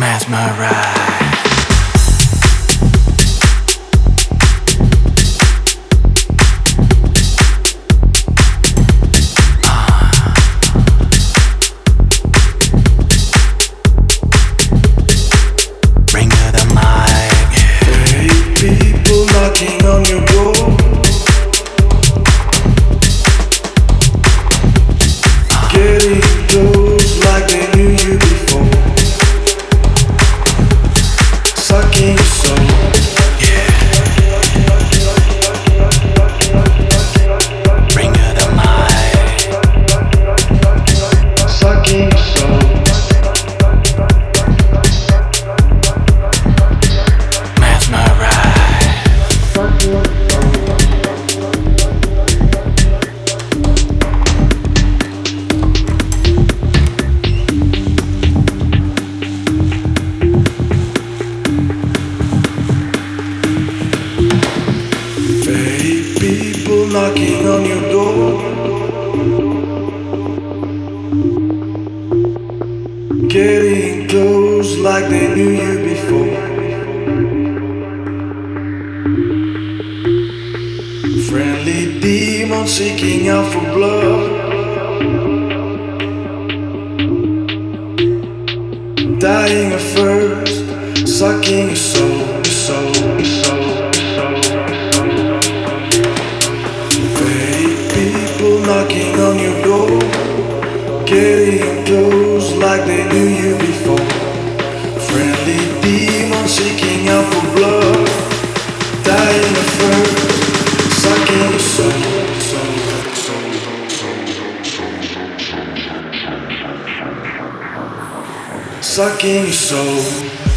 mesmerized. People knocking on your knocking on your door. Getting close like they knew you before. Friendly demons seeking out for blood. Dying at first, sucking your soul, your soul, knocking on your door, getting close like they knew you before. Friendly demons seeking out for blood, dying at first, sucking your soul. Sucking your soul.